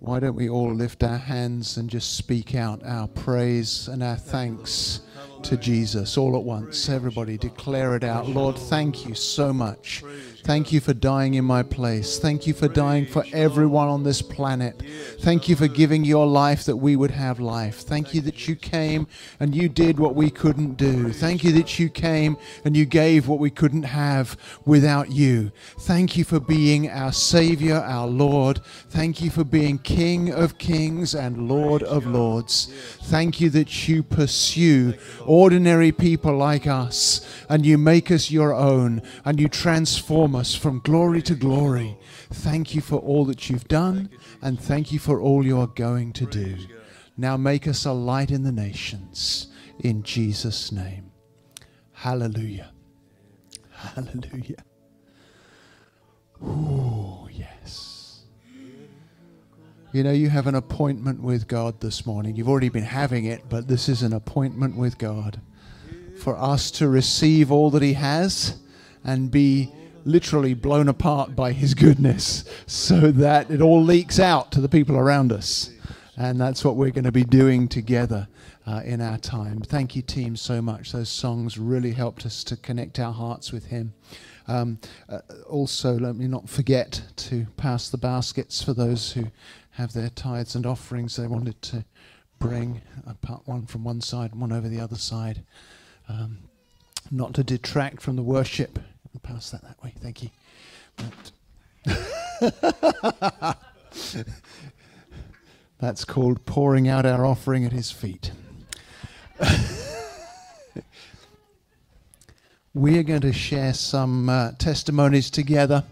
Why don't we all lift our hands and just speak out our praise and our thanks to Jesus all at once? Everybody declare it out. Lord, thank you so much. Thank you for dying in my place. Thank you for dying for everyone on this planet. Thank you for giving your life that we would have life. Thank you that you came and you did what we couldn't do. Thank you that you came and you gave what we couldn't have without you. Thank you for being our Savior, our Lord. Thank you for being King of kings and Lord of lords. Thank you that you pursue ordinary people like us and you make us your own and you transform us from glory to glory. Thank you for all that you've done and thank you for all you are going to do. Now make us a light in the nations in Jesus' name. Hallelujah. Hallelujah. Oh, yes. You know, you have an appointment with God this morning. You've already been having it, but this is an appointment with God for us to receive all that He has and be literally blown apart by His goodness so that it all leaks out to the people around us. And that's what we're going to be doing together uh, in our time. Thank you, team, so much. Those songs really helped us to connect our hearts with Him. Um, uh, also, let me not forget to pass the baskets for those who have their tithes and offerings they wanted to bring, apart one from one side one over the other side. Um, not to detract from the worship. I'll pass that that way. Thank you. That's called pouring out our offering at his feet. We're going to share some uh, testimonies together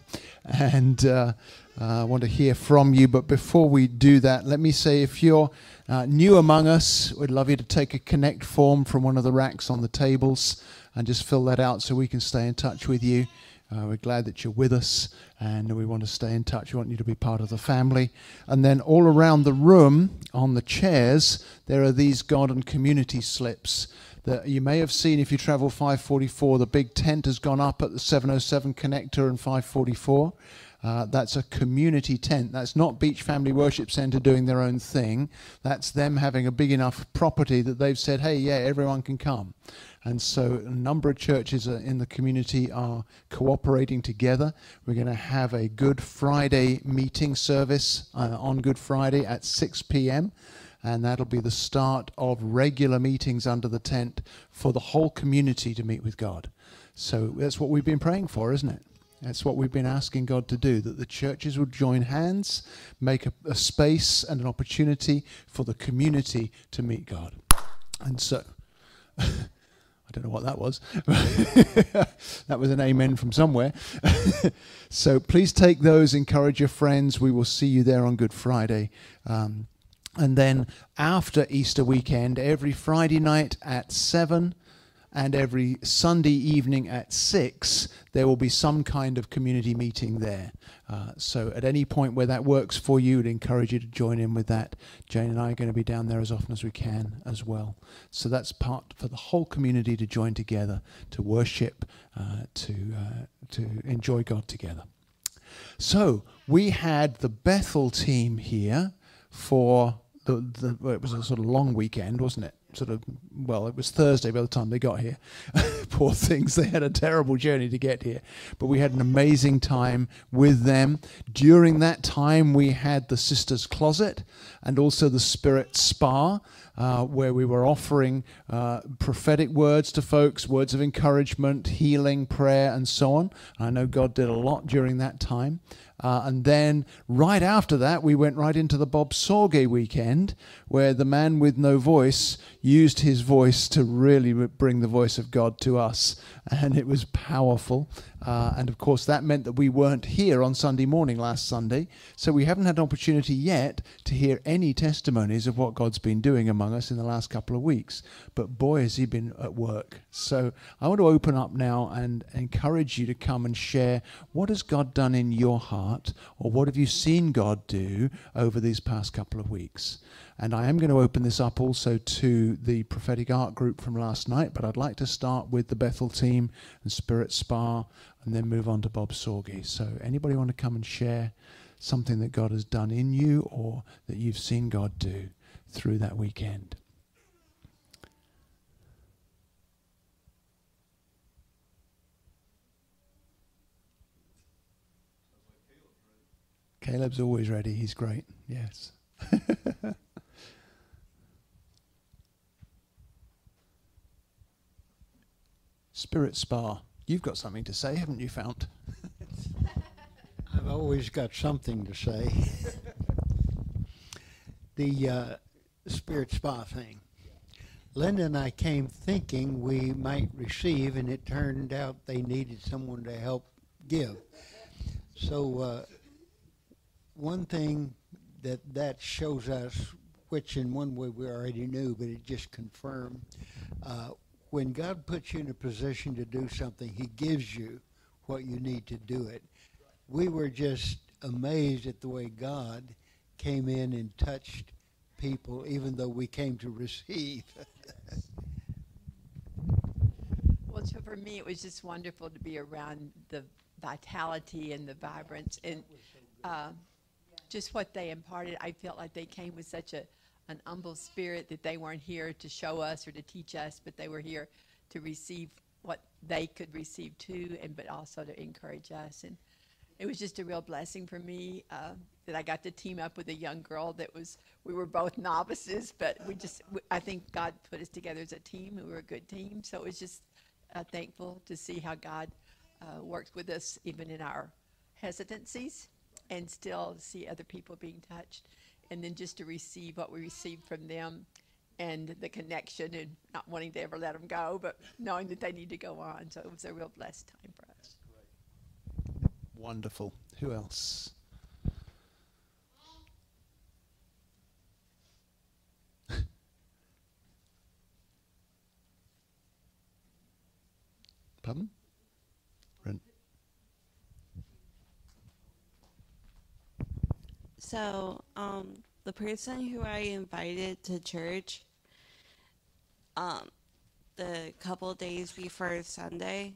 and uh, uh, I want to hear from you. But before we do that, let me say if you're uh, new among us, we'd love you to take a connect form from one of the racks on the tables and just fill that out so we can stay in touch with you. Uh, we're glad that you're with us and we want to stay in touch. We want you to be part of the family. And then all around the room on the chairs, there are these and community slips that you may have seen if you travel 544. The big tent has gone up at the 707 connector and 544. Uh, that's a community tent. That's not Beach Family Worship Center doing their own thing. That's them having a big enough property that they've said, hey, yeah, everyone can come. And so a number of churches in the community are cooperating together. We're going to have a Good Friday meeting service uh, on Good Friday at 6 p.m. And that'll be the start of regular meetings under the tent for the whole community to meet with God. So that's what we've been praying for, isn't it? That's what we've been asking God to do, that the churches would join hands, make a, a space and an opportunity for the community to meet God. And so, I don't know what that was. that was an amen from somewhere. so please take those, encourage your friends. We will see you there on Good Friday. Um, and then after Easter weekend, every Friday night at 7 and every Sunday evening at 6, there will be some kind of community meeting there. Uh, so at any point where that works for you, I'd encourage you to join in with that. Jane and I are going to be down there as often as we can as well. So that's part for the whole community to join together, to worship, uh, to, uh, to enjoy God together. So we had the Bethel team here for the, the it was a sort of long weekend, wasn't it? Sort of well it was thursday by the time they got here. Poor things. They had a terrible journey to get here. But we had an amazing time with them. During that time we had the sisters closet and also the spirit spa uh, where we were offering uh, prophetic words to folks words of encouragement healing prayer and so on. And i know god did a lot during that time. Uh, and then right after that, we went right into the Bob Sorge weekend, where the man with no voice used his voice to really bring the voice of God to us. And it was powerful. Uh, and of course, that meant that we weren't here on Sunday morning last Sunday. So we haven't had an opportunity yet to hear any testimonies of what God's been doing among us in the last couple of weeks. But boy, has He been at work. So I want to open up now and encourage you to come and share what has God done in your heart, or what have you seen God do over these past couple of weeks. And I am going to open this up also to the prophetic art group from last night, but I'd like to start with the Bethel team and Spirit Spa and then move on to Bob Sorge. So, anybody want to come and share something that God has done in you or that you've seen God do through that weekend. Caleb's always ready. He's great. Yes. Spirit Spa. You've got something to say, haven't you, Fount? I've always got something to say. the uh, Spirit Spa thing. Linda and I came thinking we might receive, and it turned out they needed someone to help give. So, uh, one thing that that shows us, which in one way we already knew, but it just confirmed, uh, when God puts you in a position to do something, He gives you what you need to do it. We were just amazed at the way God came in and touched people, even though we came to receive. well, so for me, it was just wonderful to be around the vitality and the vibrance and uh, just what they imparted. I felt like they came with such a an humble spirit that they weren't here to show us or to teach us, but they were here to receive what they could receive too, and but also to encourage us. And it was just a real blessing for me uh, that I got to team up with a young girl that was. We were both novices, but we just. I think God put us together as a team. We were a good team, so it was just uh, thankful to see how God uh, worked with us even in our hesitancies, and still see other people being touched and then just to receive what we received from them and the connection and not wanting to ever let them go, but knowing that they need to go on. So it was a real blessed time for us. Wonderful. Who else? Pardon? So, um, the person who I invited to church, um, the couple days before Sunday,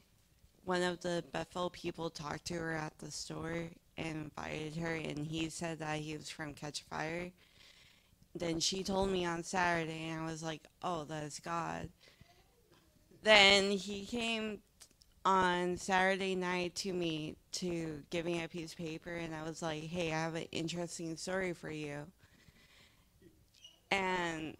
one of the Bethel people talked to her at the store and invited her, and he said that he was from Catch Fire. Then she told me on Saturday, and I was like, oh, that's God. Then he came on Saturday night to me to give me a piece of paper, and I was like, "Hey, I have an interesting story for you." And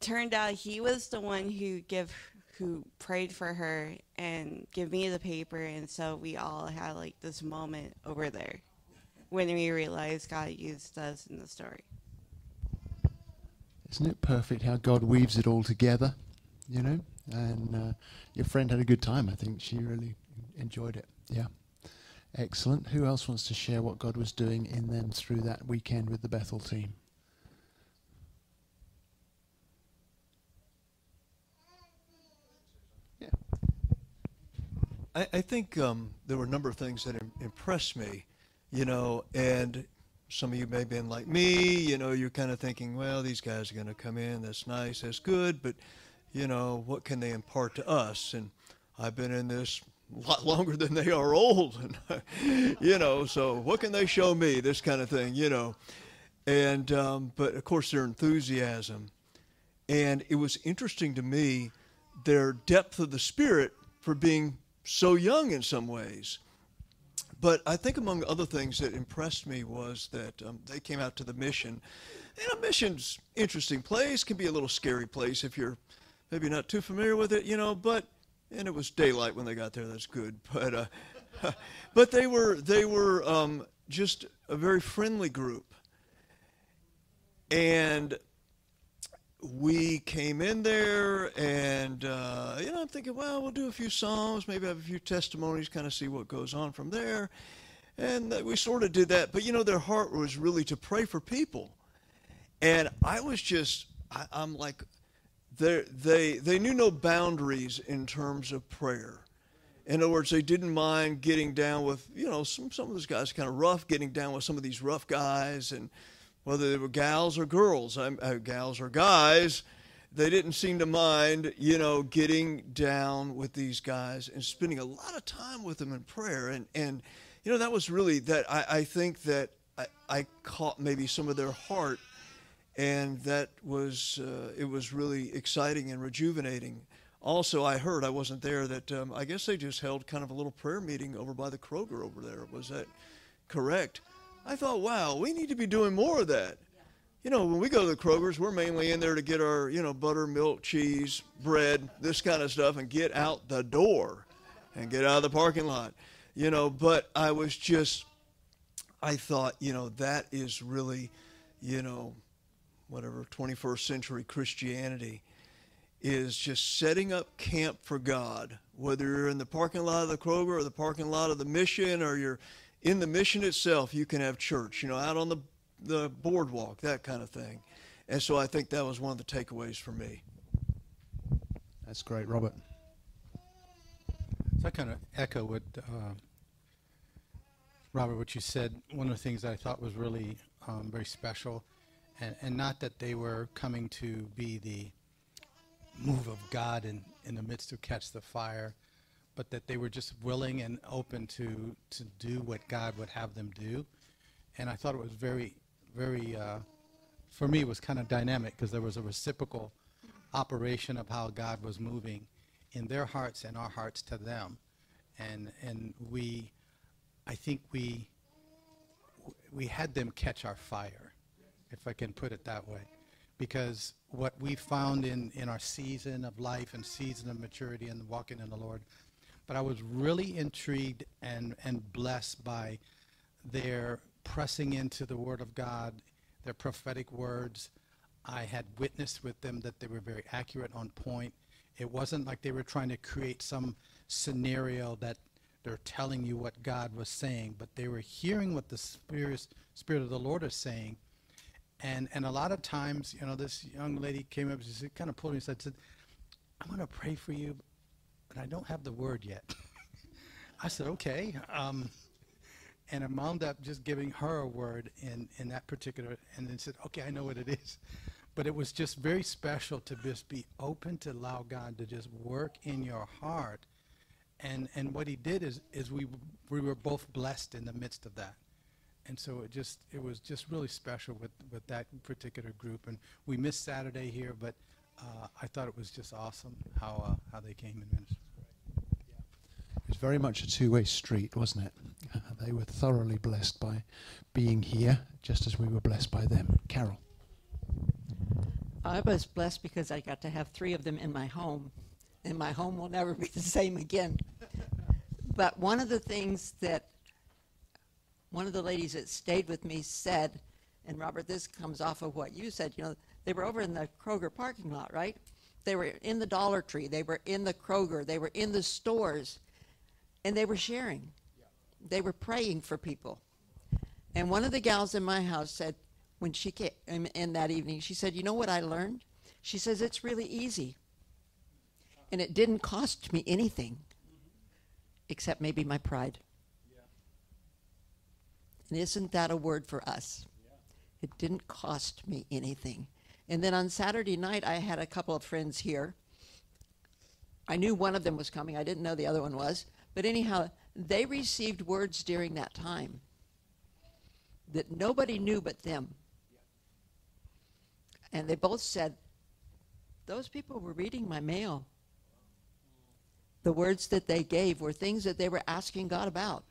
turned out he was the one who give who prayed for her and give me the paper, and so we all had like this moment over there when we realized God used us in the story. Isn't it perfect how God weaves it all together? You know and uh, your friend had a good time. I think she really enjoyed it. Yeah. Excellent. Who else wants to share what God was doing in them through that weekend with the Bethel team? Yeah. I, I think um, there were a number of things that Im- impressed me, you know, and some of you may have been like me, you know, you're kind of thinking, well, these guys are going to come in, that's nice, that's good, but you know, what can they impart to us? And I've been in this a lot longer than they are old, and you know, so what can they show me? This kind of thing, you know. And um, but of course, their enthusiasm, and it was interesting to me their depth of the spirit for being so young in some ways. But I think among other things that impressed me was that um, they came out to the mission. And a mission's interesting place, can be a little scary place if you're maybe not too familiar with it, you know, but and it was daylight when they got there. That's good, but uh, but they were they were um, just a very friendly group, and we came in there, and uh, you know, I'm thinking, well, we'll do a few songs, maybe have a few testimonies, kind of see what goes on from there, and we sort of did that. But you know, their heart was really to pray for people, and I was just, I, I'm like they, they knew no boundaries in terms of prayer. In other words, they didn't mind getting down with, you know, some, some of those guys kind of rough, getting down with some of these rough guys, and whether they were gals or girls, uh, gals or guys, they didn't seem to mind, you know, getting down with these guys and spending a lot of time with them in prayer. And, and you know, that was really that I, I think that I, I caught maybe some of their heart, and that was uh, it was really exciting and rejuvenating. Also, I heard I wasn't there that um, I guess they just held kind of a little prayer meeting over by the Kroger over there. Was that correct? I thought, wow, we need to be doing more of that. You know, when we go to the Kroger's, we're mainly in there to get our, you know, butter, milk, cheese, bread, this kind of stuff, and get out the door and get out of the parking lot. You know, but I was just, I thought, you know, that is really, you know, whatever, 21st century Christianity is just setting up camp for God, whether you're in the parking lot of the Kroger or the parking lot of the mission or you're in the mission itself, you can have church, you know, out on the, the boardwalk, that kind of thing. And so I think that was one of the takeaways for me. That's great, Robert. So I kind of echo what uh, Robert, what you said. One of the things I thought was really um, very special, and, and not that they were coming to be the move of God in, in the midst of catch the fire, but that they were just willing and open to to do what God would have them do. And I thought it was very, very, uh, for me, it was kind of dynamic because there was a reciprocal operation of how God was moving in their hearts and our hearts to them. And, and we, I think we, we had them catch our fire, if I can put it that way. Because what we found in, in our season of life and season of maturity and walking in the Lord, but I was really intrigued and, and blessed by their pressing into the Word of God, their prophetic words. I had witnessed with them that they were very accurate on point. It wasn't like they were trying to create some scenario that they're telling you what God was saying, but they were hearing what the Spirit, Spirit of the Lord is saying. And, and a lot of times, you know, this young lady came up, she kind of pulled me aside, said, I'm going to pray for you, but I don't have the word yet. I said, okay. Um, and I wound up just giving her a word in, in that particular, and then said, okay, I know what it is. But it was just very special to just be open to allow God to just work in your heart. And, and what he did is, is we, we were both blessed in the midst of that. And so it just, it was just really special with, with that particular group. And we missed Saturday here, but uh, I thought it was just awesome how, uh, how they came and ministered. It was very much a two-way street, wasn't it? they were thoroughly blessed by being here, just as we were blessed by them. Carol. I was blessed because I got to have three of them in my home, and my home will never be the same again. But one of the things that one of the ladies that stayed with me said, and Robert, this comes off of what you said, you know, they were over in the Kroger parking lot, right? They were in the Dollar Tree, they were in the Kroger, they were in the stores, and they were sharing. They were praying for people. And one of the gals in my house said, when she came in that evening, she said, You know what I learned? She says, It's really easy. And it didn't cost me anything except maybe my pride. And isn't that a word for us? It didn't cost me anything. And then on Saturday night, I had a couple of friends here. I knew one of them was coming, I didn't know the other one was. But anyhow, they received words during that time that nobody knew but them. And they both said, Those people were reading my mail. The words that they gave were things that they were asking God about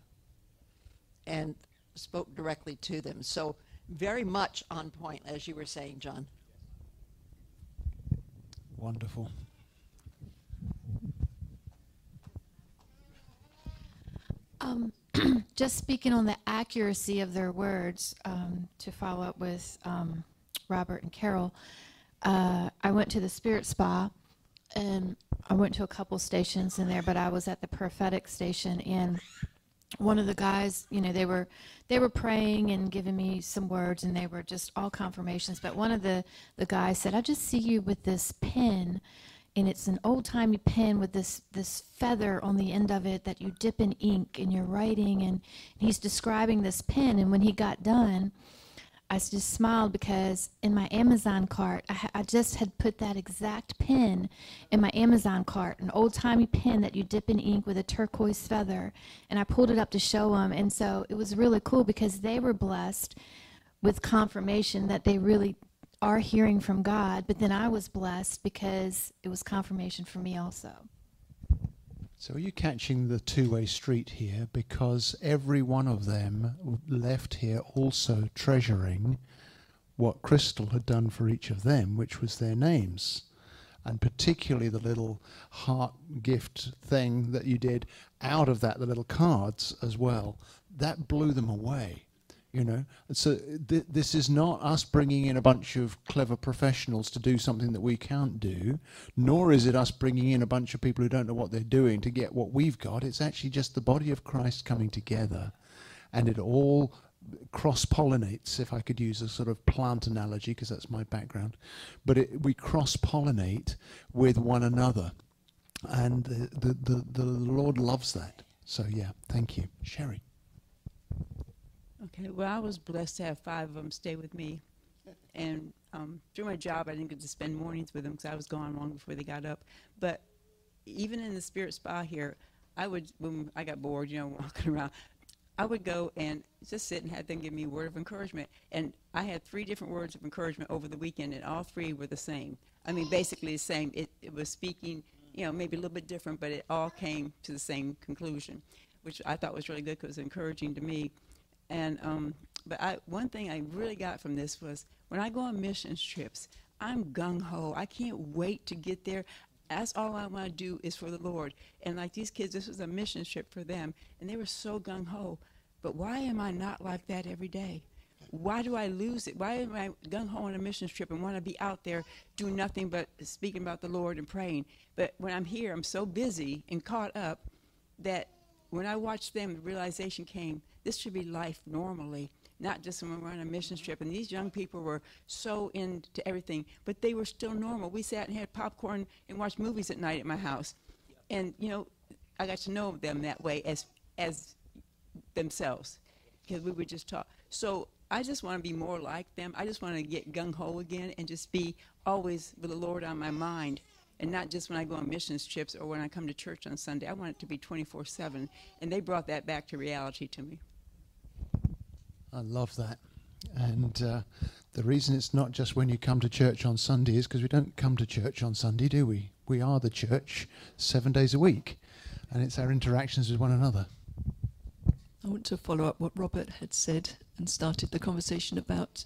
and spoke directly to them. So, very much on point, as you were saying, John. Wonderful. Um, just speaking on the accuracy of their words, um, to follow up with um, Robert and Carol, uh, I went to the Spirit Spa, and I went to a couple stations in there, but I was at the prophetic station, and one of the guys, you know, they were they were praying and giving me some words, and they were just all confirmations. But one of the the guys said, "I just see you with this pen." and it's an old timey pen with this this feather on the end of it that you dip in ink and you're writing and he's describing this pen and when he got done I just smiled because in my Amazon cart, I, I just had put that exact pen in my Amazon cart, an old timey pen that you dip in ink with a turquoise feather. And I pulled it up to show them. And so it was really cool because they were blessed with confirmation that they really are hearing from God. But then I was blessed because it was confirmation for me also. So are you catching the two-way street here? Because every one of them left here also treasuring what Crystal had done for each of them, which was their names. And particularly the little heart gift thing that you did out of that, the little cards as well. That blew them away. You know, so th- this is not us bringing in a bunch of clever professionals to do something that we can't do, nor is it us bringing in a bunch of people who don't know what they're doing to get what we've got. It's actually just the body of Christ coming together, and it all cross pollinates, if I could use a sort of plant analogy, because that's my background. But it, we cross pollinate with one another, and the, the, the, the Lord loves that. So, yeah, thank you. Sherry. Okay, well, I was blessed to have five of them stay with me. And um, through my job, I didn't get to spend mornings with them because I was gone long before they got up. But even in the spirit spa here, I would, when I got bored, you know, walking around, I would go and just sit and have them give me a word of encouragement. And I had three different words of encouragement over the weekend, and all three were the same. I mean, basically the same. It, it was speaking, you know, maybe a little bit different, but it all came to the same conclusion, which I thought was really good because it was encouraging to me. And um, but I, one thing I really got from this was when I go on missions trips, I'm gung ho. I can't wait to get there. That's all I want to do is for the Lord. And like these kids, this was a mission trip for them, and they were so gung ho. But why am I not like that every day? Why do I lose it? Why am I gung ho on a mission trip and want to be out there doing nothing but speaking about the Lord and praying? But when I'm here, I'm so busy and caught up that when I watched them, the realization came this should be life normally, not just when we're on a mission mm-hmm. trip. And these young people were so into everything, but they were still normal. We sat and had popcorn and watched movies at night at my house. And, you know, I got to know them that way as, as themselves because we would just talk. So I just want to be more like them. I just want to get gung ho again and just be always with the Lord on my mind and not just when I go on missions trips or when I come to church on Sunday. I want it to be 24 7. And they brought that back to reality to me. I love that. And uh, the reason it's not just when you come to church on Sunday is because we don't come to church on Sunday, do we? We are the church seven days a week, and it's our interactions with one another. I want to follow up what Robert had said and started the conversation about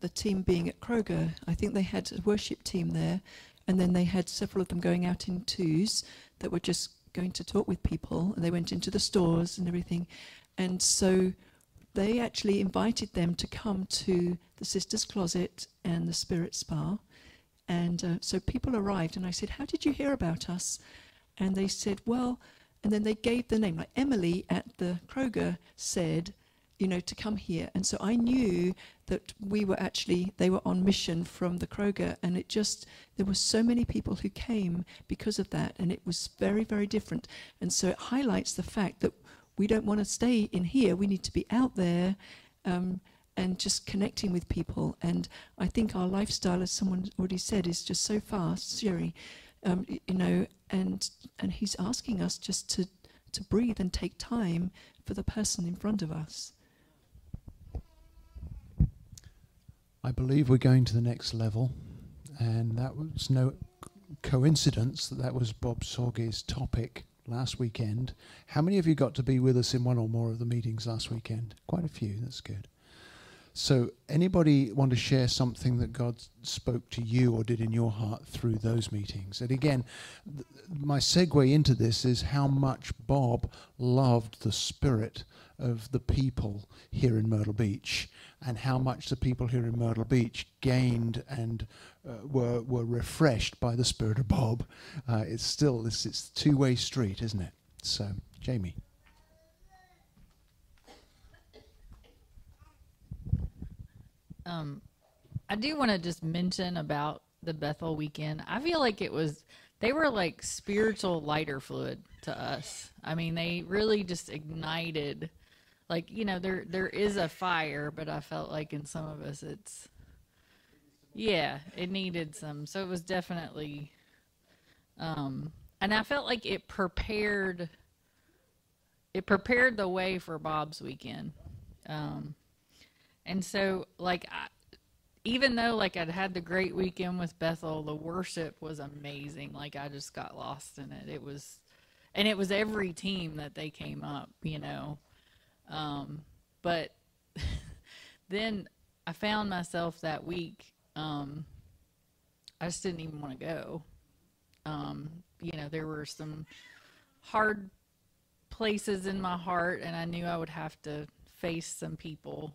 the team being at Kroger. I think they had a worship team there, and then they had several of them going out in twos that were just going to talk with people, and they went into the stores and everything. And so they actually invited them to come to the Sisters Closet and the Spirit Spa. And uh, so people arrived, and I said, How did you hear about us? And they said, Well, and then they gave the name, like Emily at the Kroger said, you know, to come here. And so I knew that we were actually, they were on mission from the Kroger. And it just, there were so many people who came because of that. And it was very, very different. And so it highlights the fact that we don't want to stay in here. We need to be out there um, and just connecting with people. And I think our lifestyle, as someone already said, is just so fast, Sherry. Um, you know, and and he's asking us just to to breathe and take time for the person in front of us. I believe we're going to the next level, and that was no coincidence that that was Bob Sorge's topic last weekend. How many of you got to be with us in one or more of the meetings last weekend? Quite a few. That's good. So, anybody want to share something that God spoke to you or did in your heart through those meetings? And again, th- my segue into this is how much Bob loved the spirit of the people here in Myrtle Beach, and how much the people here in Myrtle Beach gained and uh, were were refreshed by the spirit of Bob. Uh, it's still this it's two way street, isn't it? So, Jamie. Um, I do want to just mention about the Bethel weekend. I feel like it was they were like spiritual lighter fluid to us. I mean, they really just ignited like you know there there is a fire, but I felt like in some of us it's yeah, it needed some. So it was definitely um and I felt like it prepared it prepared the way for Bob's weekend. Um and so like I, even though like I'd had the great weekend with Bethel, the worship was amazing. Like I just got lost in it. It was and it was every team that they came up, you know. Um but then I found myself that week um, I just didn't even want to go. Um, you know, there were some hard places in my heart, and I knew I would have to face some people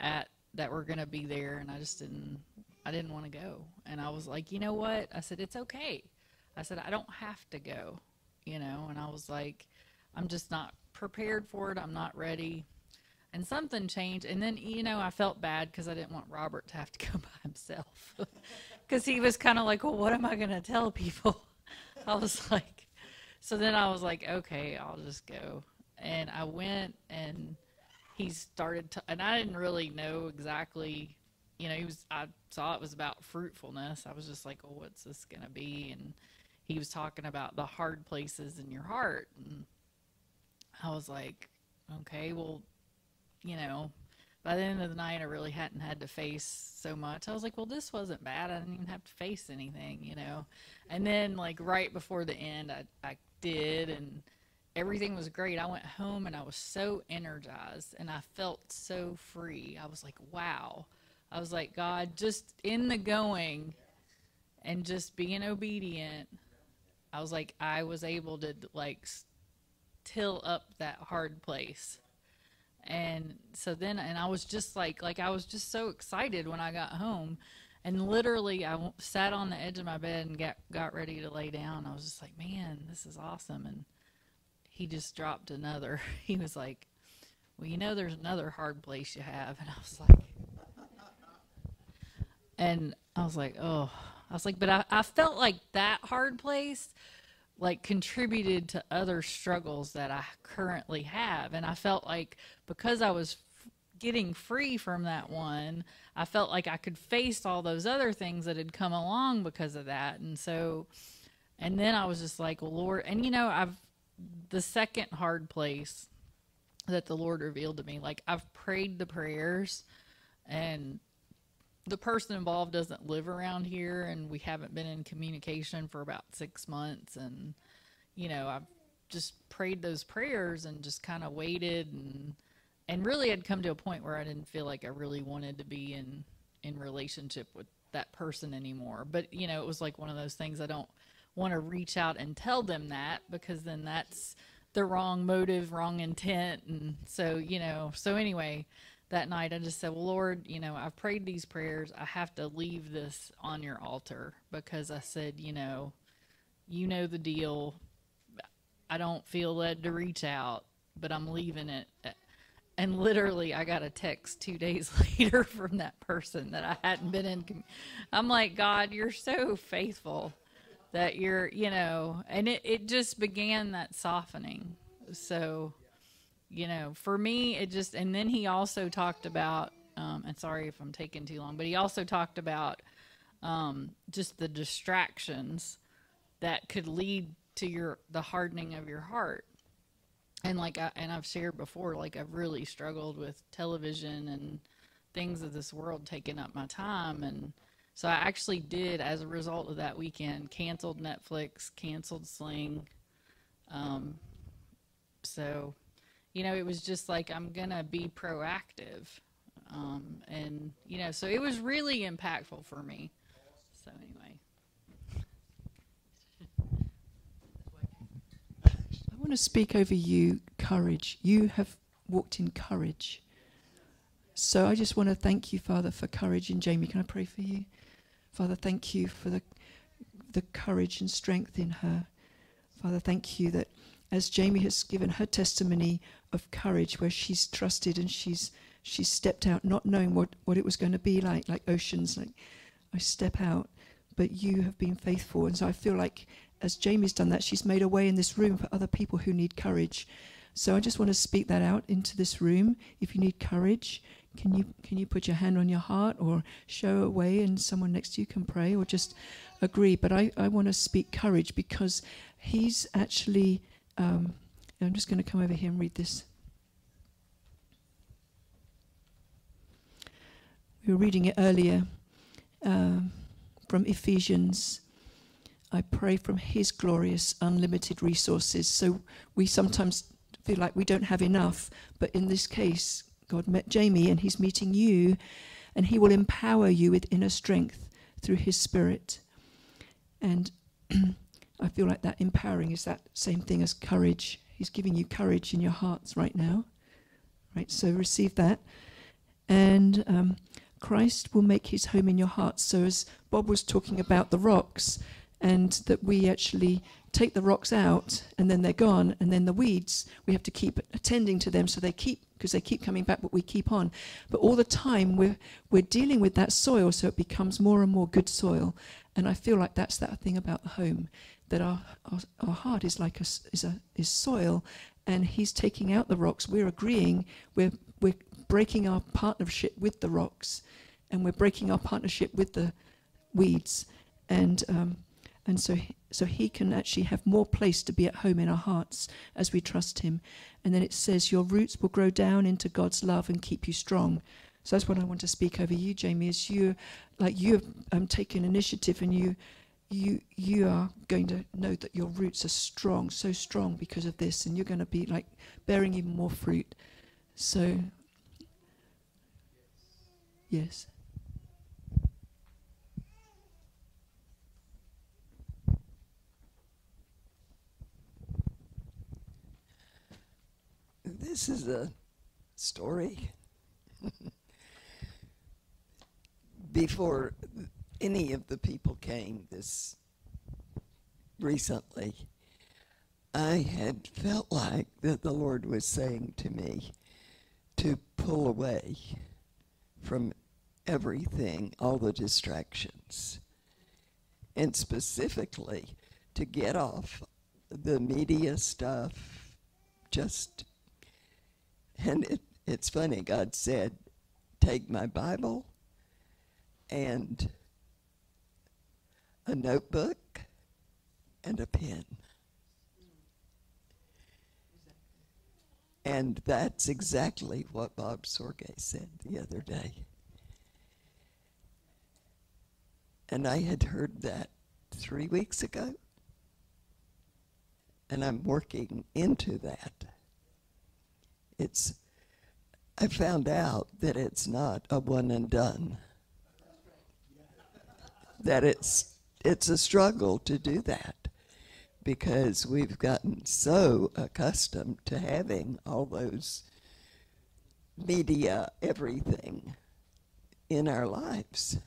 at that were going to be there, and I just didn't. I didn't want to go, and I was like, you know what? I said it's okay. I said I don't have to go, you know, and I was like, I'm just not prepared for it. I'm not ready. And something changed and then you know i felt bad because i didn't want robert to have to go by himself. Because he was kind of like well what am i going to tell people? I was like so then i was like okay i'll just go. And i went and he started to and i didn't really know exactly you know he was i saw it was about fruitfulness. I was just like well what's this going to be? And he was talking about the hard places in your heart and i was like okay well you know, by the end of the night, I really hadn't had to face so much. I was like, well, this wasn't bad. I didn't even have to face anything, you know. And then, like, right before the end, I, I did, and everything was great. I went home and I was so energized and I felt so free. I was like, wow. I was like, God, just in the going and just being obedient, I was like, I was able to, like, till up that hard place. And so then and i was just like like i was just so excited when i got home. And literally i sat on the edge of my bed and got got ready to lay down. I was just like man this is awesome. And he just dropped another. He was like well you know there's another hard place you have. And i was like and i was like oh. I was like but i, I felt like that hard place like contributed to other struggles that I currently have. And I felt like because I was f- getting free from that one, I felt like I could face all those other things that had come along because of that. And so, and then I was just like, Lord, and you know, I've the second hard place that the Lord revealed to me, like I've prayed the prayers and the person involved doesn't live around here and we haven't been in communication for about six months and you know i've just prayed those prayers and just kind of waited and and really had come to a point where i didn't feel like i really wanted to be in in relationship with that person anymore. But you know it was like one of those things i don't want to reach out and tell them that because then that's the wrong motive wrong intent and so you know. So anyway that night I just said, Well, Lord, you know, I've prayed these prayers. I have to leave this on your altar because I said, you know, you know the deal. I don't feel led to reach out, but I'm leaving it. And literally, I got a text two days later from that person that I hadn't been in. I'm like, God, you're so faithful that you're, you know, and it, it just began that softening. So, you know, for me, it just, and then he also talked about, um, and sorry if I'm taking too long, but he also talked about um, just the distractions that could lead to your, the hardening of your heart. And like, I, and I've shared before, like I've really struggled with television and things of this world taking up my time. And so I actually did, as a result of that weekend, canceled Netflix, canceled Sling. Um, so you know, it was just like, I'm going to be proactive. Um, and, you know, so it was really impactful for me. So, anyway. I want to speak over you courage. You have walked in courage. So I just want to thank you, Father, for courage. And Jamie, can I pray for you? Father, thank you for the, the courage and strength in her. Father, thank you that as Jamie has given her testimony of courage, where she's trusted and she's she's stepped out, not knowing what, what it was going to be like, like oceans, like I step out, but you have been faithful. And so I feel like as Jamie's done that, she's made a way in this room for other people who need courage. So I just want to speak that out into this room. If you need courage, can you can you put your hand on your heart or show a way and someone next to you can pray or just agree? But I, I want to speak courage because he's actually. Um, I'm just going to come over here and read this. We were reading it earlier um, from Ephesians. I pray from His glorious, unlimited resources. So we sometimes feel like we don't have enough, but in this case, God met Jamie and He's meeting you, and He will empower you with inner strength through His Spirit. And I feel like that empowering is that same thing as courage. He's giving you courage in your hearts right now. Right, so receive that. And um, Christ will make his home in your hearts. So, as Bob was talking about the rocks, and that we actually take the rocks out and then they're gone, and then the weeds, we have to keep attending to them so they keep, because they keep coming back, but we keep on. But all the time, we're, we're dealing with that soil so it becomes more and more good soil. And I feel like that's that thing about the home that our, our, our heart is like a, is, a, is soil, and He's taking out the rocks. We're agreeing, we're, we're breaking our partnership with the rocks, and we're breaking our partnership with the weeds. And, um, and so, so He can actually have more place to be at home in our hearts as we trust Him. And then it says, Your roots will grow down into God's love and keep you strong. So that's what I want to speak over you, Jamie. Is you, like you have um, taken initiative and you you you are going to know that your roots are strong, so strong because of this, and you're going to be like bearing even more fruit. So, yes. This is a story. Before any of the people came this recently, I had felt like that the Lord was saying to me to pull away from everything, all the distractions, and specifically to get off the media stuff, just, and it, it's funny, God said, take my Bible and a notebook and a pen. And that's exactly what Bob Sorge said the other day. And I had heard that three weeks ago. And I'm working into that. It's, I found out that it's not a one and done. That it's it's a struggle to do that because we've gotten so accustomed to having all those media, everything in our lives.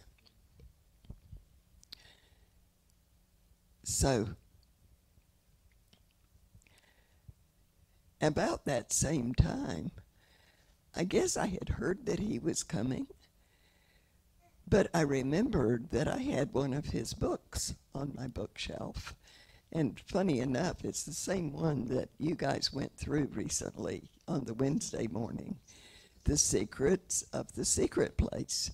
So, about that same time, I guess I had heard that he was coming. But I remembered that I had one of his books on my bookshelf. And funny enough, it's the same one that you guys went through recently on the Wednesday morning The Secrets of the Secret Place.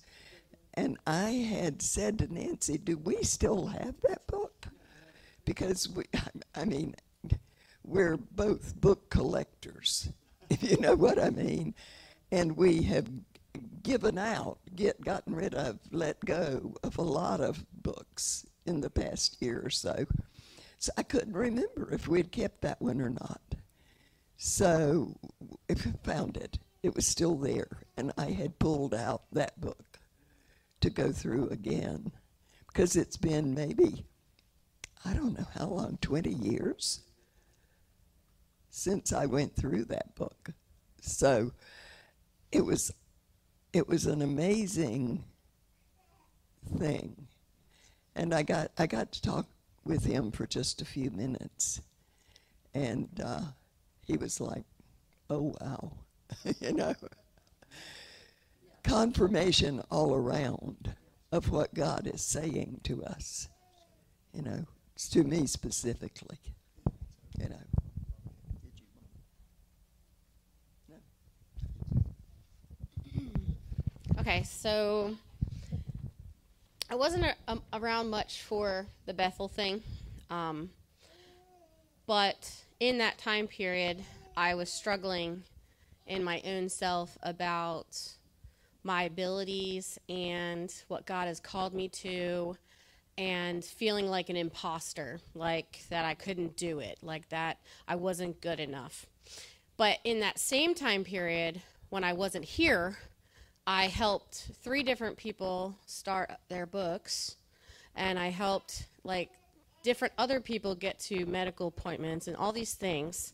And I had said to Nancy, Do we still have that book? Because we, I mean, we're both book collectors, if you know what I mean. And we have given out, get gotten rid of, let go of a lot of books in the past year or so. So I couldn't remember if we'd kept that one or not. So if I found it, it was still there, and I had pulled out that book to go through again because it's been maybe I don't know how long, 20 years since I went through that book. So it was it was an amazing thing. And I got I got to talk with him for just a few minutes, and uh, he was like, "Oh wow," you know, confirmation all around of what God is saying to us. You know, to me specifically. You know. Okay, so I wasn't a, um, around much for the Bethel thing, um, but in that time period, I was struggling in my own self about my abilities and what God has called me to, and feeling like an imposter, like that I couldn't do it, like that I wasn't good enough. But in that same time period, when I wasn't here, I helped three different people start their books, and I helped like different other people get to medical appointments and all these things.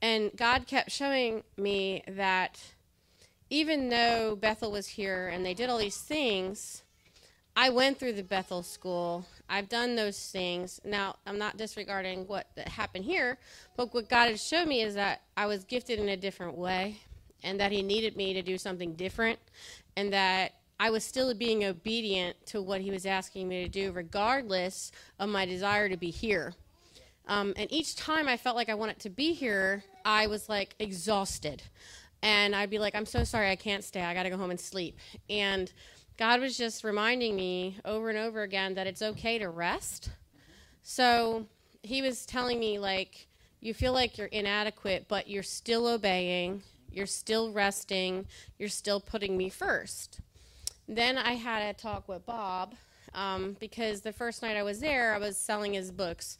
And God kept showing me that even though Bethel was here and they did all these things, I went through the Bethel school. I've done those things. Now, I'm not disregarding what happened here, but what God has shown me is that I was gifted in a different way and that He needed me to do something different and that I was still being obedient to what He was asking me to do, regardless of my desire to be here. Um, and each time I felt like I wanted to be here, I was like exhausted. And I'd be like, I'm so sorry, I can't stay. I got to go home and sleep. And God was just reminding me over and over again that it's okay to rest. So he was telling me, like, you feel like you're inadequate, but you're still obeying, you're still resting, you're still putting me first. Then I had a talk with Bob um, because the first night I was there, I was selling his books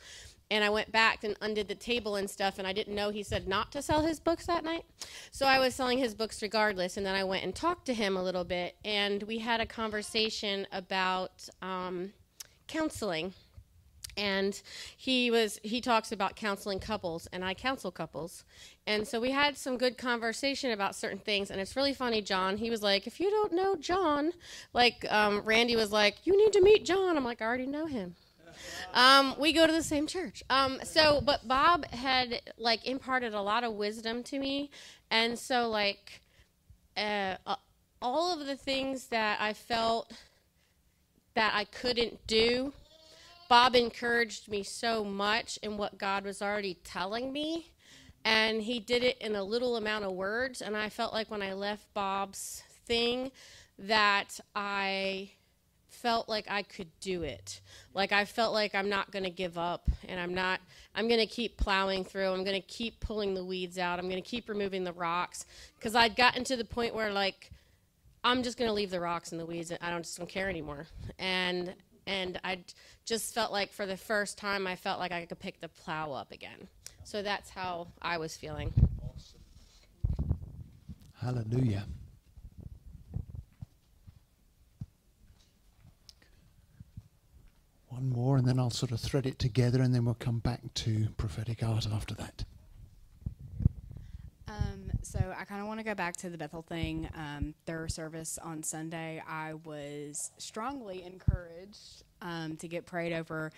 and I went back and undid the table and stuff, and I didn't know he said not to sell his books that night. So I was selling his books regardless, and then I went and talked to him a little bit, and we had a conversation about um, counseling. And he was he talks about counseling couples, and I counsel couples, and so we had some good conversation about certain things. And it's really funny, John. He was like, "If you don't know John, like um, Randy was like, you need to meet John." I'm like, "I already know him." Um, we go to the same church. Um, so, but Bob had like imparted a lot of wisdom to me, and so like uh, all of the things that I felt that I couldn't do, Bob encouraged me so much in what God was already telling me. And he did it in a little amount of words. And I felt like when I left Bob's thing, that I felt like I could do it. Like I felt like I'm not going to give up and I'm not I'm going to keep plowing through. I'm going to keep pulling the weeds out. I'm going to keep removing the rocks cuz I'd gotten to the point where like I'm just going to leave the rocks and the weeds. I don't just don't care anymore. And and I just felt like for the first time I felt like I could pick the plow up again. So that's how I was feeling. Hallelujah. One more, and then I'll sort of thread it together, and then we'll come back to prophetic art after that. Um, so I kind of want to go back to the Bethel thing. Um, their service on Sunday, I was strongly encouraged um, to get prayed over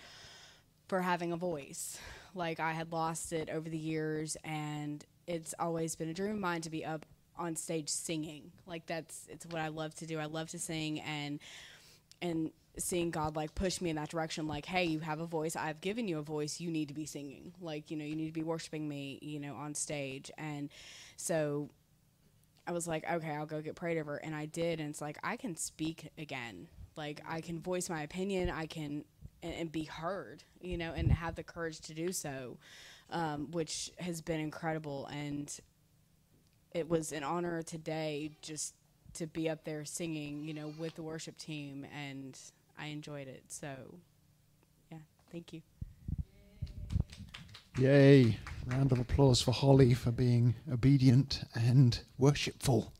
for having a voice. Like I had lost it over the years, and it's always been a dream of mine to be up on stage singing. Like that's it's what I love to do. I love to sing, and and seeing God like push me in that direction, like, hey, you have a voice. I've given you a voice. You need to be singing. Like, you know, you need to be worshiping me, you know, on stage. And so I was like, okay, I'll go get prayed over. And I did. And it's like, I can speak again. Like, I can voice my opinion. I can, and, and be heard, you know, and have the courage to do so, um, which has been incredible. And it was an honor today just to be up there singing, you know, with the worship team and I enjoyed it. So, yeah, thank you. Yay. Round of applause for Holly for being obedient and worshipful.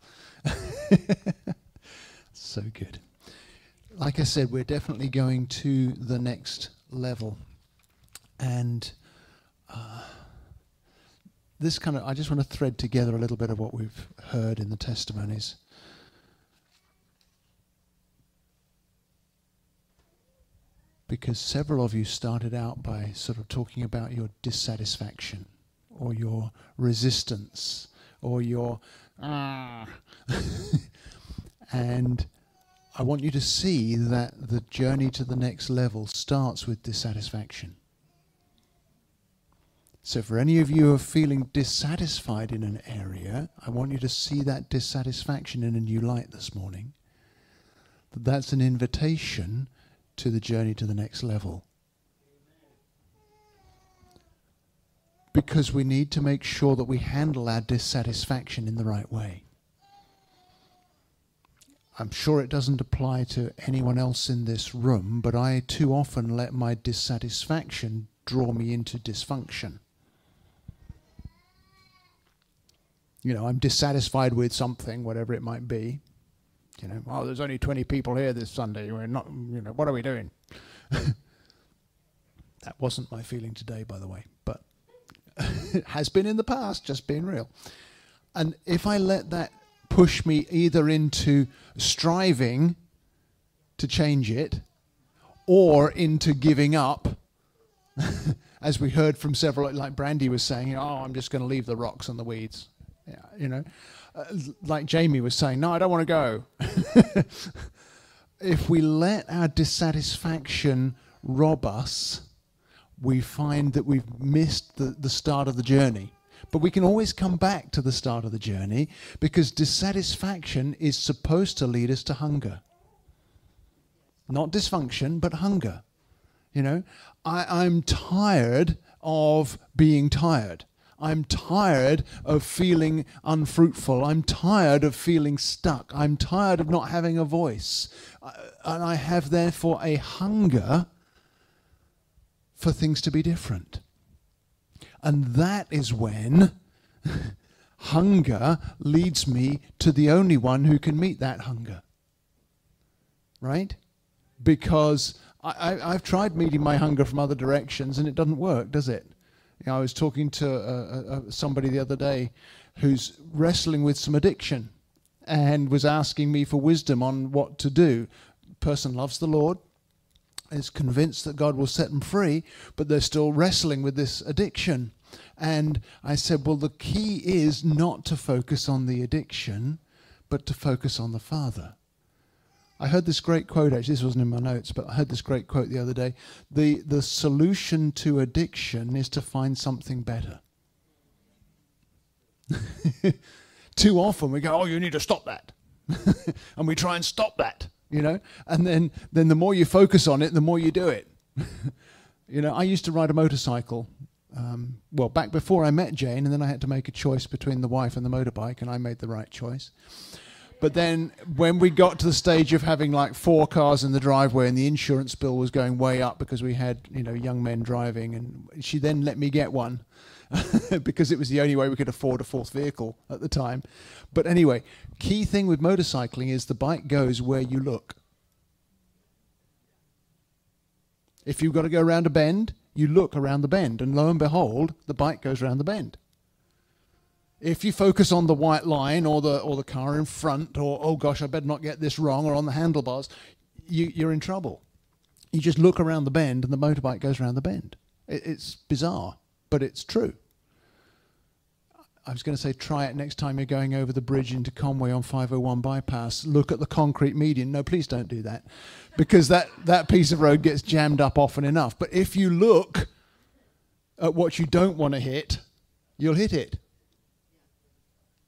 so good. Like I said, we're definitely going to the next level. And uh, this kind of, I just want to thread together a little bit of what we've heard in the testimonies. Because several of you started out by sort of talking about your dissatisfaction or your resistance or your ah. and I want you to see that the journey to the next level starts with dissatisfaction. So, for any of you who are feeling dissatisfied in an area, I want you to see that dissatisfaction in a new light this morning that that's an invitation to the journey to the next level. Because we need to make sure that we handle our dissatisfaction in the right way. I'm sure it doesn't apply to anyone else in this room, but I too often let my dissatisfaction draw me into dysfunction. You know, I'm dissatisfied with something, whatever it might be. You know, oh, there's only 20 people here this Sunday. We're not, you know, what are we doing? that wasn't my feeling today, by the way, but it has been in the past, just being real. And if I let that push me either into striving to change it or into giving up, as we heard from several, like Brandy was saying, oh, I'm just going to leave the rocks and the weeds. Yeah, you know, uh, like Jamie was saying, no, I don't want to go. if we let our dissatisfaction rob us, we find that we've missed the, the start of the journey. But we can always come back to the start of the journey because dissatisfaction is supposed to lead us to hunger. Not dysfunction, but hunger. You know, I, I'm tired of being tired. I'm tired of feeling unfruitful. I'm tired of feeling stuck. I'm tired of not having a voice. And I have therefore a hunger for things to be different. And that is when hunger leads me to the only one who can meet that hunger. Right? Because I, have tried meeting my hunger from other directions and it doesn't work, does it? You know, I was talking to uh, uh, somebody the other day who's wrestling with some addiction and was asking me for wisdom on what to do. Person loves the Lord, is convinced that God will set them free, but they're still wrestling with this addiction. And I said, well, the key is not to focus on the addiction, but to focus on the Father. I heard this great quote, actually, this wasn't in my notes, but I heard this great quote the other day. The, the solution to addiction is to find something better. Too often we go, oh, you need to stop that. and we try and stop that, you know? And then, then the more you focus on it, the more you do it. you know, I used to ride a motorcycle um, well, back before I met Jane, and then I had to make a choice between the wife and the motorbike, and I made the right choice. But then when we got to the stage of having like four cars in the driveway and the insurance bill was going way up because we had, you know, young men driving and she then let me get one because it was the only way we could afford a fourth vehicle at the time. But anyway, key thing with motorcycling is the bike goes where you look. If you've got to go around a bend, you look around the bend, and lo and behold, the bike goes around the bend. If you focus on the white line or the or the car in front, or oh gosh, I better not get this wrong, or on the handlebars, you, you're in trouble. You just look around the bend, and the motorbike goes around the bend. It, it's bizarre, but it's true. I was going to say try it next time you're going over the bridge into Conway on 501 bypass. Look at the concrete median. No, please don't do that because that, that piece of road gets jammed up often enough. But if you look at what you don't want to hit, you'll hit it.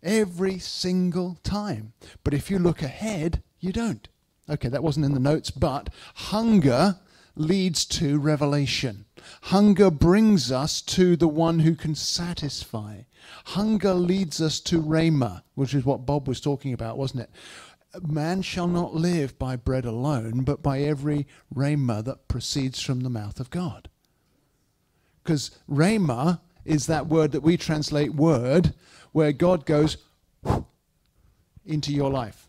Every single time. But if you look ahead, you don't. Okay, that wasn't in the notes, but hunger leads to revelation. Hunger brings us to the one who can satisfy. Hunger leads us to Rhema, which is what Bob was talking about, wasn't it? Man shall not live by bread alone, but by every Rhema that proceeds from the mouth of God. Because Rhema is that word that we translate word, where God goes into your life.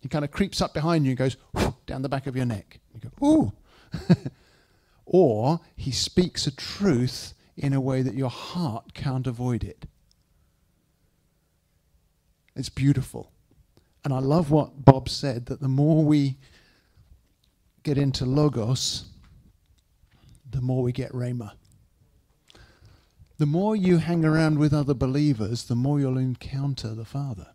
He kind of creeps up behind you and goes down the back of your neck. You go, ooh. or he speaks a truth in a way that your heart can't avoid it. It's beautiful. And I love what Bob said that the more we get into Logos, the more we get Rhema. The more you hang around with other believers, the more you'll encounter the Father.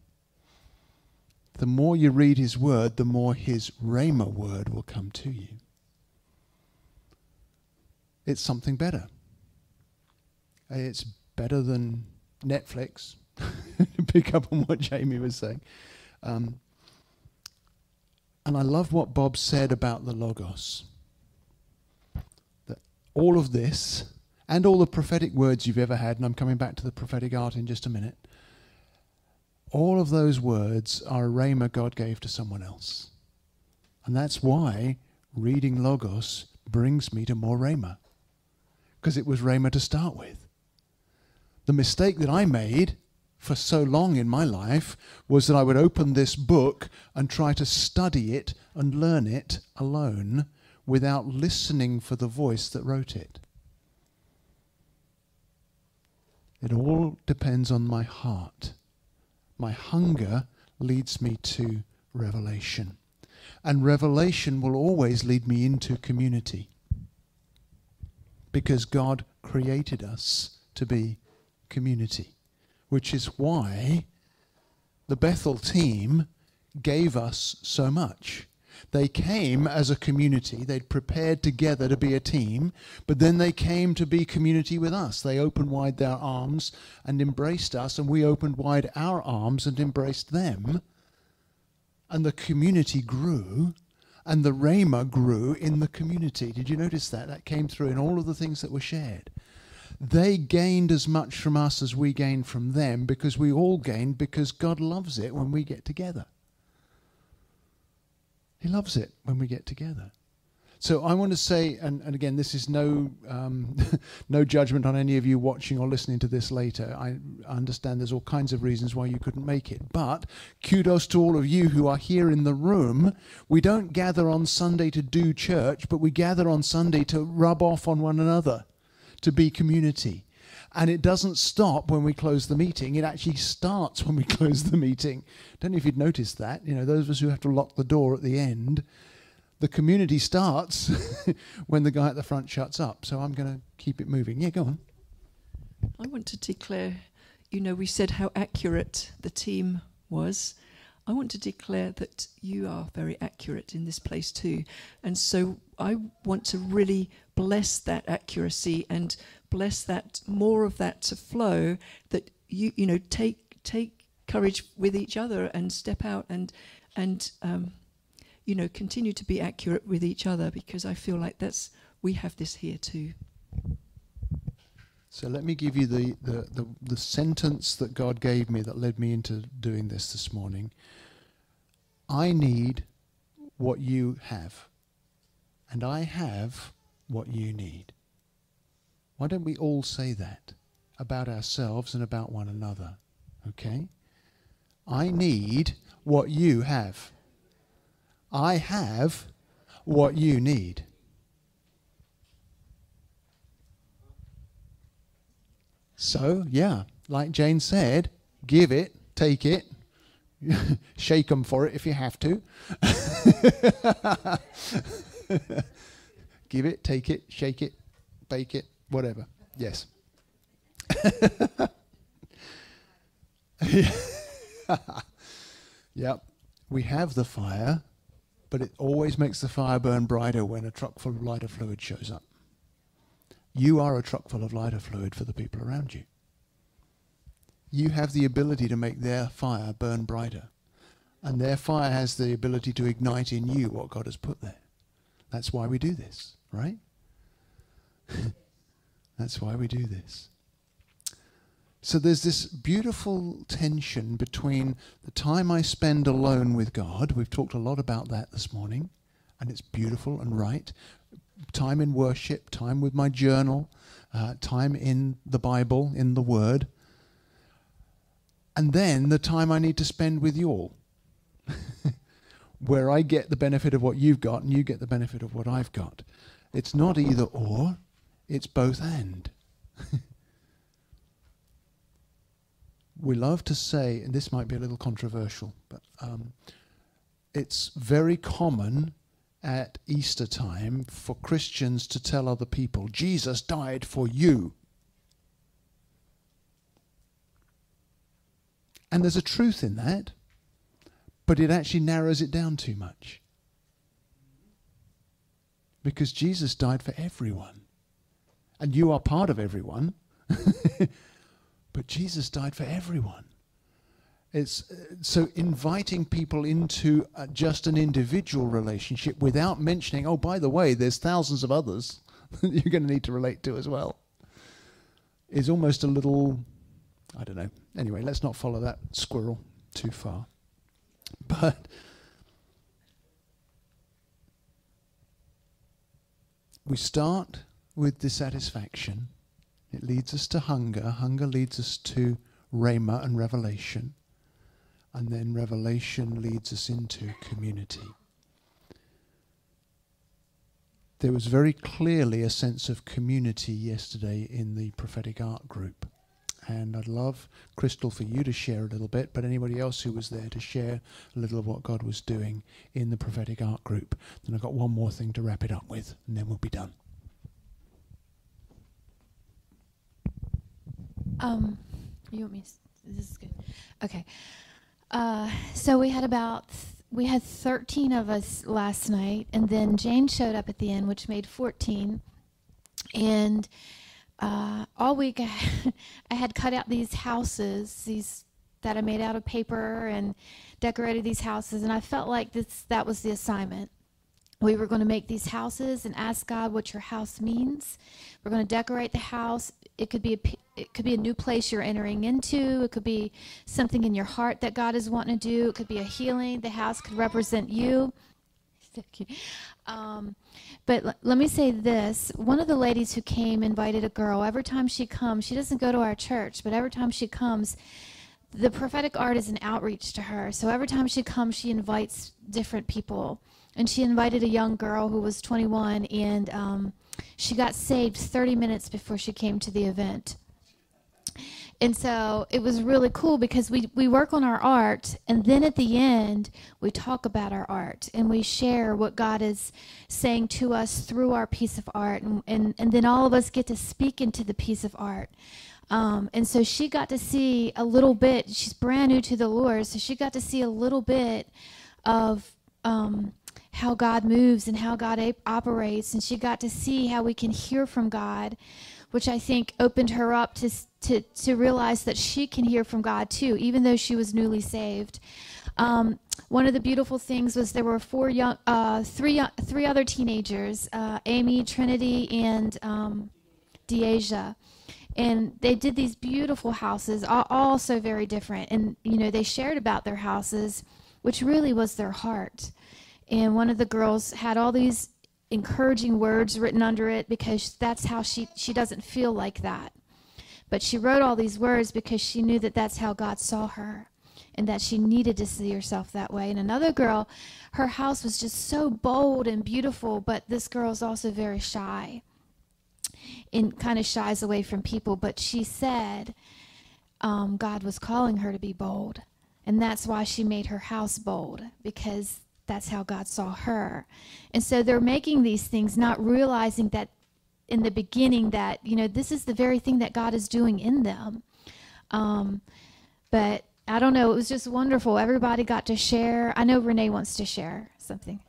The more you read His Word, the more His Rhema word will come to you. It's something better. It's better than Netflix. Pick up on what Jamie was saying. Um, And I love what Bob said about the Logos. That all of this and all the prophetic words you've ever had, and I'm coming back to the prophetic art in just a minute, all of those words are a rhema God gave to someone else. And that's why reading Logos brings me to more rhema. Because it was rhema to start with. The mistake that I made for so long in my life was that I would open this book and try to study it and learn it alone without listening for the voice that wrote it. It all depends on my heart. My hunger leads me to revelation. And revelation will always lead me into community. Because God created us to be community, which is why the Bethel team gave us so much. They came as a community. They'd prepared together to be a team, but then they came to be community with us. They opened wide their arms and embraced us, and we opened wide our arms and embraced them. And the community grew, and the Rhema grew in the community. Did you notice that? That came through in all of the things that were shared. They gained as much from us as we gained from them because we all gained because God loves it when we get together. He loves it when we get together. So I want to say, and, and again, this is no um, no judgment on any of you watching or listening to this later. I understand there's all kinds of reasons why you couldn't make it, but kudos to all of you who are here in the room. We don't gather on Sunday to do church, but we gather on Sunday to rub off on one another, to be community. And it doesn't stop when we close the meeting. It actually starts when we close the meeting. Don't know if you'd noticed that. You know, those of us who have to lock the door at the end, the community starts when the guy at the front shuts up. So I'm going to keep it moving. Yeah, go on. I want to declare, you know, we said how accurate the team was. I want to declare that you are very accurate in this place too. And so I want to really bless that accuracy and bless that more of that to flow that you you know take take courage with each other and step out and and um, you know continue to be accurate with each other because I feel like that's we have this here too. So let me give you the, the, the, the, sentence that God gave me that led me into doing this this morning. I need what you have, and I have what you need. Why don't we all say that about ourselves and about one another? Okay? I need what you have. I have what you need. So, yeah, like Jane said, give it, take it, shake them for it if you have to. give it, take it, shake it, bake it, whatever. Yes. yep. We have the fire, but it always makes the fire burn brighter when a truck full of lighter fluid shows up. You are a truck full of lighter fluid for the people around you. You have the ability to make their fire burn brighter. And their fire has the ability to ignite in you what God has put there. That's why we do this, right? That's why we do this. So there's this beautiful tension between the time I spend alone with God. We've talked a lot about that this morning, and it's beautiful and right. Time in worship, time with my journal, uh, time in the Bible, in the Word. And then the time I need to spend with you all, where I get the benefit of what you've got and you get the benefit of what I've got. It's not either or, it's both and. we love to say, and this might be a little controversial, but um, it's very common at Easter time for Christians to tell other people, Jesus died for you. And there's a truth in that, but it actually narrows it down too much. Because Jesus died for everyone and you are part of everyone. but Jesus died for everyone. It's uh, so inviting people into uh, just an individual relationship without mentioning, oh, by the way, there's thousands of others that you're going to need to relate to as well, is almost a little, I don't know. Anyway, let's not follow that squirrel too far. But we start with dissatisfaction. It leads us to hunger. Hunger leads us to rhema and revelation. And then revelation leads us into community. There was very clearly a sense of community yesterday in the prophetic art group. And I'd love, Crystal, for you to share a little bit, but anybody else who was there to share a little of what God was doing in the prophetic art group. Then I've got one more thing to wrap it up with, and then we'll be done. Um, you want me? This is good. Okay. Uh, so we had about we had 13 of us last night, and then Jane showed up at the end, which made 14. And uh, all week I, I had cut out these houses, these that I made out of paper, and decorated these houses, and I felt like this that was the assignment. We were going to make these houses and ask God what your house means. We're going to decorate the house. It could be a, it could be a new place you're entering into. It could be something in your heart that God is wanting to do. It could be a healing. The house could represent you. Um, but let me say this: one of the ladies who came invited a girl. Every time she comes, she doesn't go to our church, but every time she comes, the prophetic art is an outreach to her. So every time she comes, she invites different people. And she invited a young girl who was 21, and um, she got saved 30 minutes before she came to the event. And so it was really cool because we, we work on our art, and then at the end, we talk about our art and we share what God is saying to us through our piece of art. And, and, and then all of us get to speak into the piece of art. Um, and so she got to see a little bit, she's brand new to the Lord, so she got to see a little bit of um, how God moves and how God ap- operates. And she got to see how we can hear from God, which I think opened her up to, to, to realize that she can hear from God too, even though she was newly saved. Um, one of the beautiful things was there were four young, uh, three, three other teenagers, uh, Amy, Trinity, and um, Deasia and they did these beautiful houses all, all so very different and you know they shared about their houses which really was their heart and one of the girls had all these encouraging words written under it because that's how she she doesn't feel like that but she wrote all these words because she knew that that's how God saw her and that she needed to see herself that way. And another girl, her house was just so bold and beautiful, but this girl is also very shy and kind of shies away from people. But she said um, God was calling her to be bold. And that's why she made her house bold, because that's how God saw her. And so they're making these things, not realizing that in the beginning that, you know, this is the very thing that God is doing in them. Um, but I don't know, it was just wonderful. Everybody got to share. I know Renee wants to share something.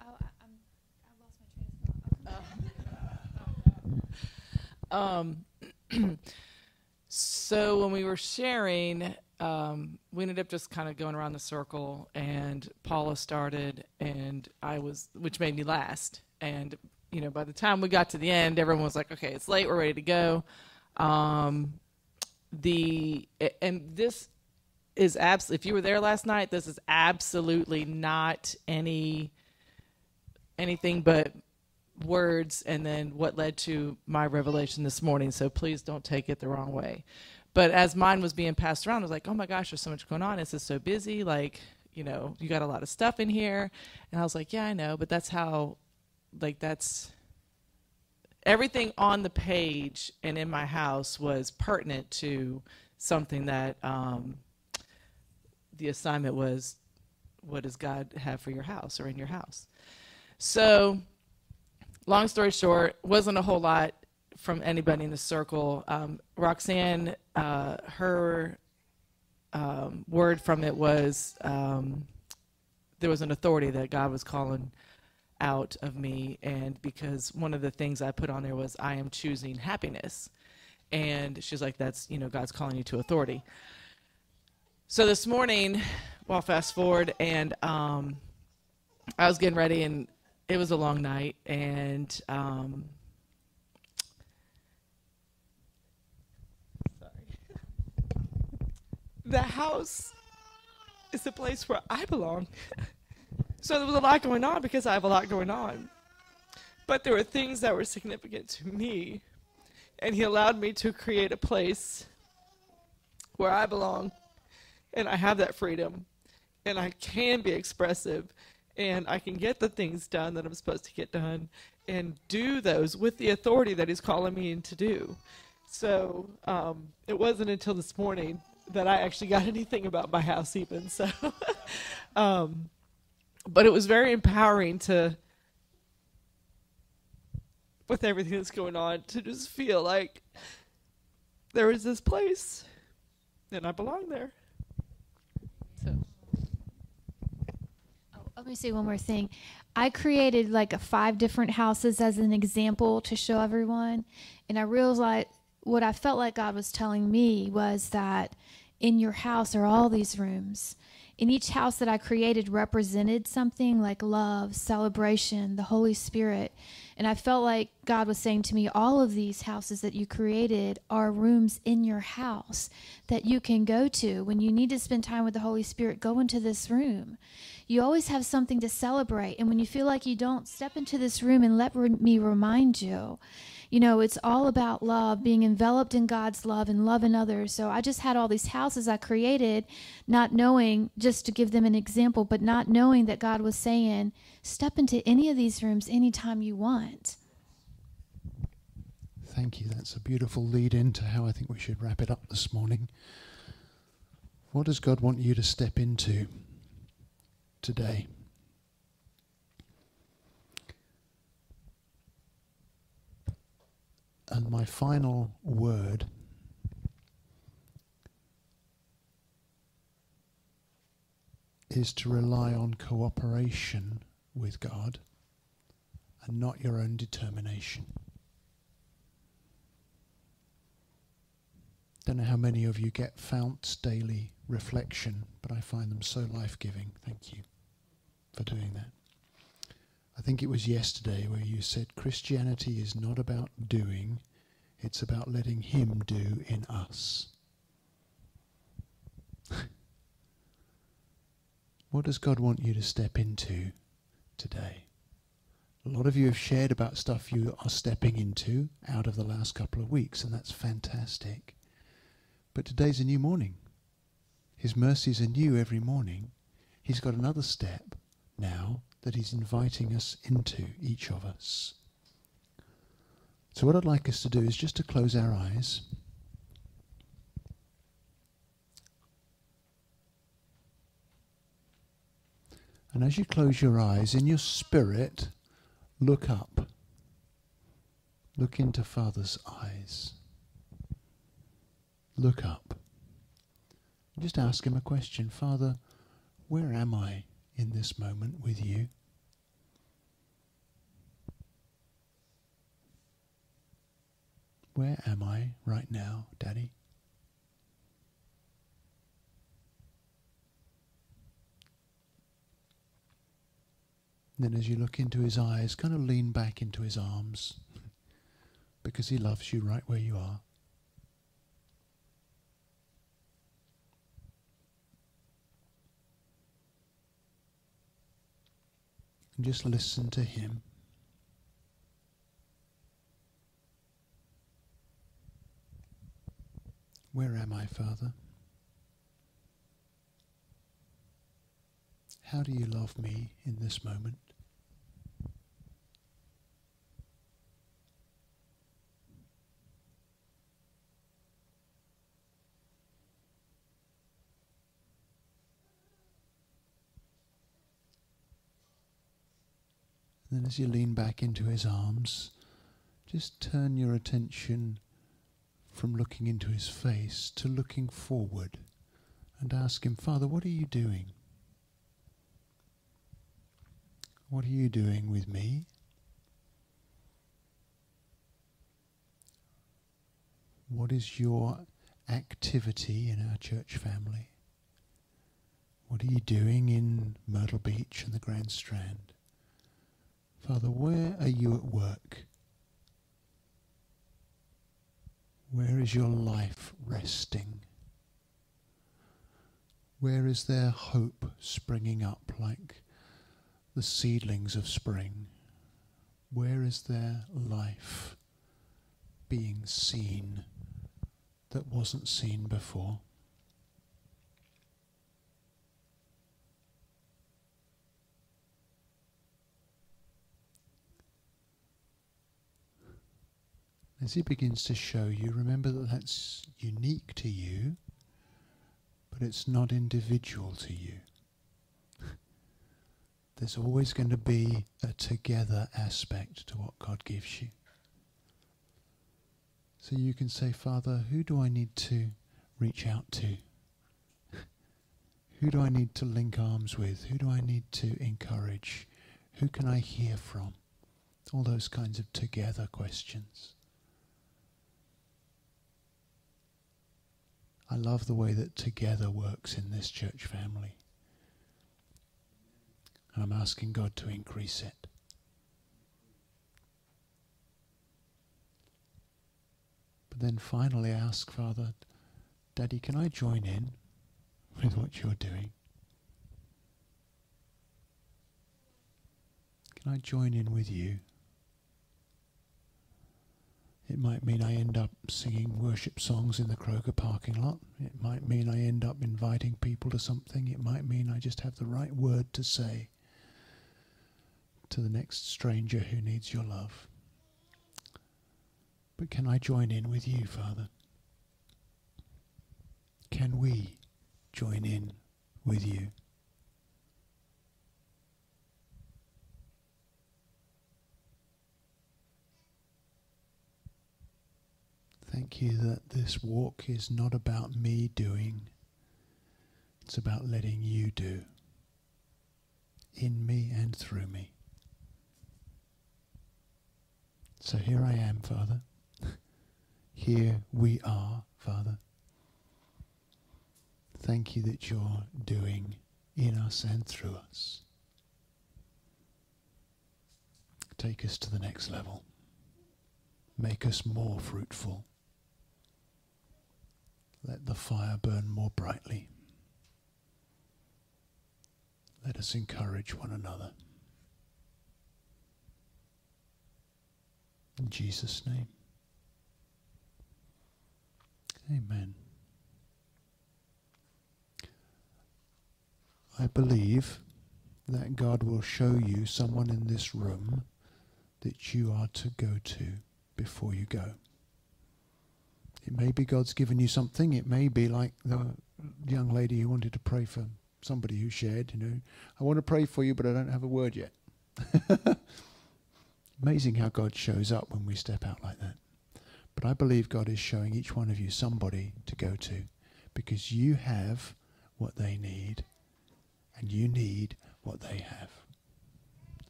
Oh. Um, so when we were sharing, um, we ended up just kind of going around the circle, and Paula started, and I was, which made me last. And you know, by the time we got to the end, everyone was like, "Okay, it's late. We're ready to go." Um, the and this is absolutely. If you were there last night, this is absolutely not any anything but words and then what led to my revelation this morning. So please don't take it the wrong way. But as mine was being passed around, I was like, oh my gosh, there's so much going on. This is so busy. Like, you know, you got a lot of stuff in here. And I was like, yeah, I know. But that's how, like, that's everything on the page and in my house was pertinent to something that um, the assignment was what does God have for your house or in your house? So, long story short, wasn't a whole lot from anybody in the circle. Um, Roxanne, uh, her um, word from it was um, there was an authority that God was calling out of me, and because one of the things I put on there was I am choosing happiness, and she's like, that's you know God's calling you to authority. So this morning, well, fast forward, and um, I was getting ready, and it was a long night, and um, sorry, the house is the place where I belong. so there was a lot going on because I have a lot going on, but there were things that were significant to me, and He allowed me to create a place where I belong, and I have that freedom, and I can be expressive and I can get the things done that I'm supposed to get done and do those with the authority that he's calling me in to do. So um, it wasn't until this morning that I actually got anything about my house even. So, um, but it was very empowering to, with everything that's going on, to just feel like there is this place and I belong there. So. Let me say one more thing. I created like five different houses as an example to show everyone, and I realized what I felt like God was telling me was that in your house are all these rooms. In each house that I created represented something like love, celebration, the Holy Spirit. And I felt like God was saying to me, all of these houses that you created are rooms in your house that you can go to. When you need to spend time with the Holy Spirit, go into this room you always have something to celebrate. And when you feel like you don't, step into this room and let re- me remind you. You know, it's all about love, being enveloped in God's love and loving others. So I just had all these houses I created, not knowing, just to give them an example, but not knowing that God was saying, step into any of these rooms anytime you want. Thank you. That's a beautiful lead into how I think we should wrap it up this morning. What does God want you to step into? Today. And my final word is to rely on cooperation with God and not your own determination. Don't know how many of you get Fount's daily reflection, but I find them so life giving. Thank you for doing that. I think it was yesterday where you said Christianity is not about doing, it's about letting Him do in us. what does God want you to step into today? A lot of you have shared about stuff you are stepping into out of the last couple of weeks, and that's fantastic. But today's a new morning. His mercies are new every morning. He's got another step now that He's inviting us into, each of us. So, what I'd like us to do is just to close our eyes. And as you close your eyes, in your spirit, look up. Look into Father's eyes. Look up. Just ask Him a question Father, where am I? In this moment with you. Where am I right now, Daddy? then, as you look into his eyes, kind of lean back into his arms because he loves you right where you are. And just listen to Him. Where am I, Father? How do you love me in this moment? Then, as you lean back into his arms, just turn your attention from looking into his face to looking forward and ask him, Father, what are you doing? What are you doing with me? What is your activity in our church family? What are you doing in Myrtle Beach and the Grand Strand? Father, where are you at work? Where is your life resting? Where is there hope springing up like the seedlings of spring? Where is there life being seen that wasn't seen before? As he begins to show you, remember that that's unique to you, but it's not individual to you. There's always going to be a together aspect to what God gives you. So you can say, Father, who do I need to reach out to? Who do I need to link arms with? Who do I need to encourage? Who can I hear from? All those kinds of together questions. I love the way that together works in this church family. And I'm asking God to increase it. But then finally I ask Father, Daddy, can I join in with what you're doing? Can I join in with you? It might mean I end up singing worship songs in the Kroger parking lot. It might mean I end up inviting people to something. It might mean I just have the right word to say to the next stranger who needs your love. But can I join in with you, Father? Can we join in with you? Thank you that this walk is not about me doing, it's about letting you do in me and through me. So here I am, Father. Here we are, Father. Thank you that you're doing in us and through us. Take us to the next level. Make us more fruitful. Let the fire burn more brightly. Let us encourage one another. In Jesus' name. Amen. I believe that God will show you someone in this room that you are to go to before you go. It may be God's given you something. It may be like the young lady who wanted to pray for somebody who shared, you know, I want to pray for you, but I don't have a word yet. Amazing how God shows up when we step out like that. But I believe God is showing each one of you somebody to go to because you have what they need and you need what they have.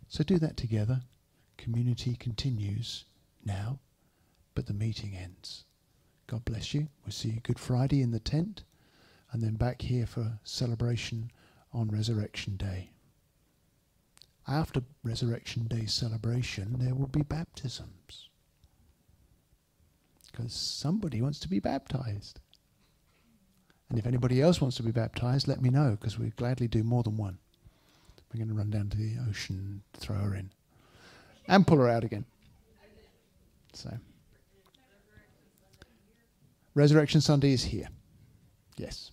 So do that together. Community continues now, but the meeting ends. God bless you. We'll see you Good Friday in the tent and then back here for celebration on Resurrection Day. After Resurrection Day celebration, there will be baptisms. Because somebody wants to be baptized. And if anybody else wants to be baptized, let me know, because we'd gladly do more than one. We're going to run down to the ocean, throw her in, and pull her out again. So, Resurrection Sunday is here. Yes.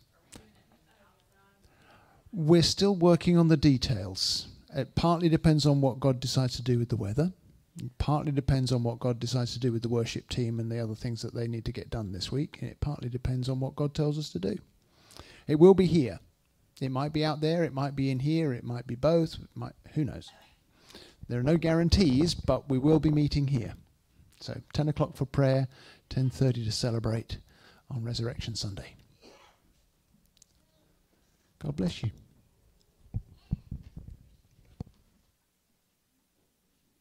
We're still working on the details. It partly depends on what God decides to do with the weather. It partly depends on what God decides to do with the worship team and the other things that they need to get done this week. And it partly depends on what God tells us to do. It will be here. It might be out there. It might be in here. It might be both. Might, who knows? There are no guarantees, but we will be meeting here. So 10 o'clock for prayer, 10.30 to celebrate on Resurrection Sunday. God bless you.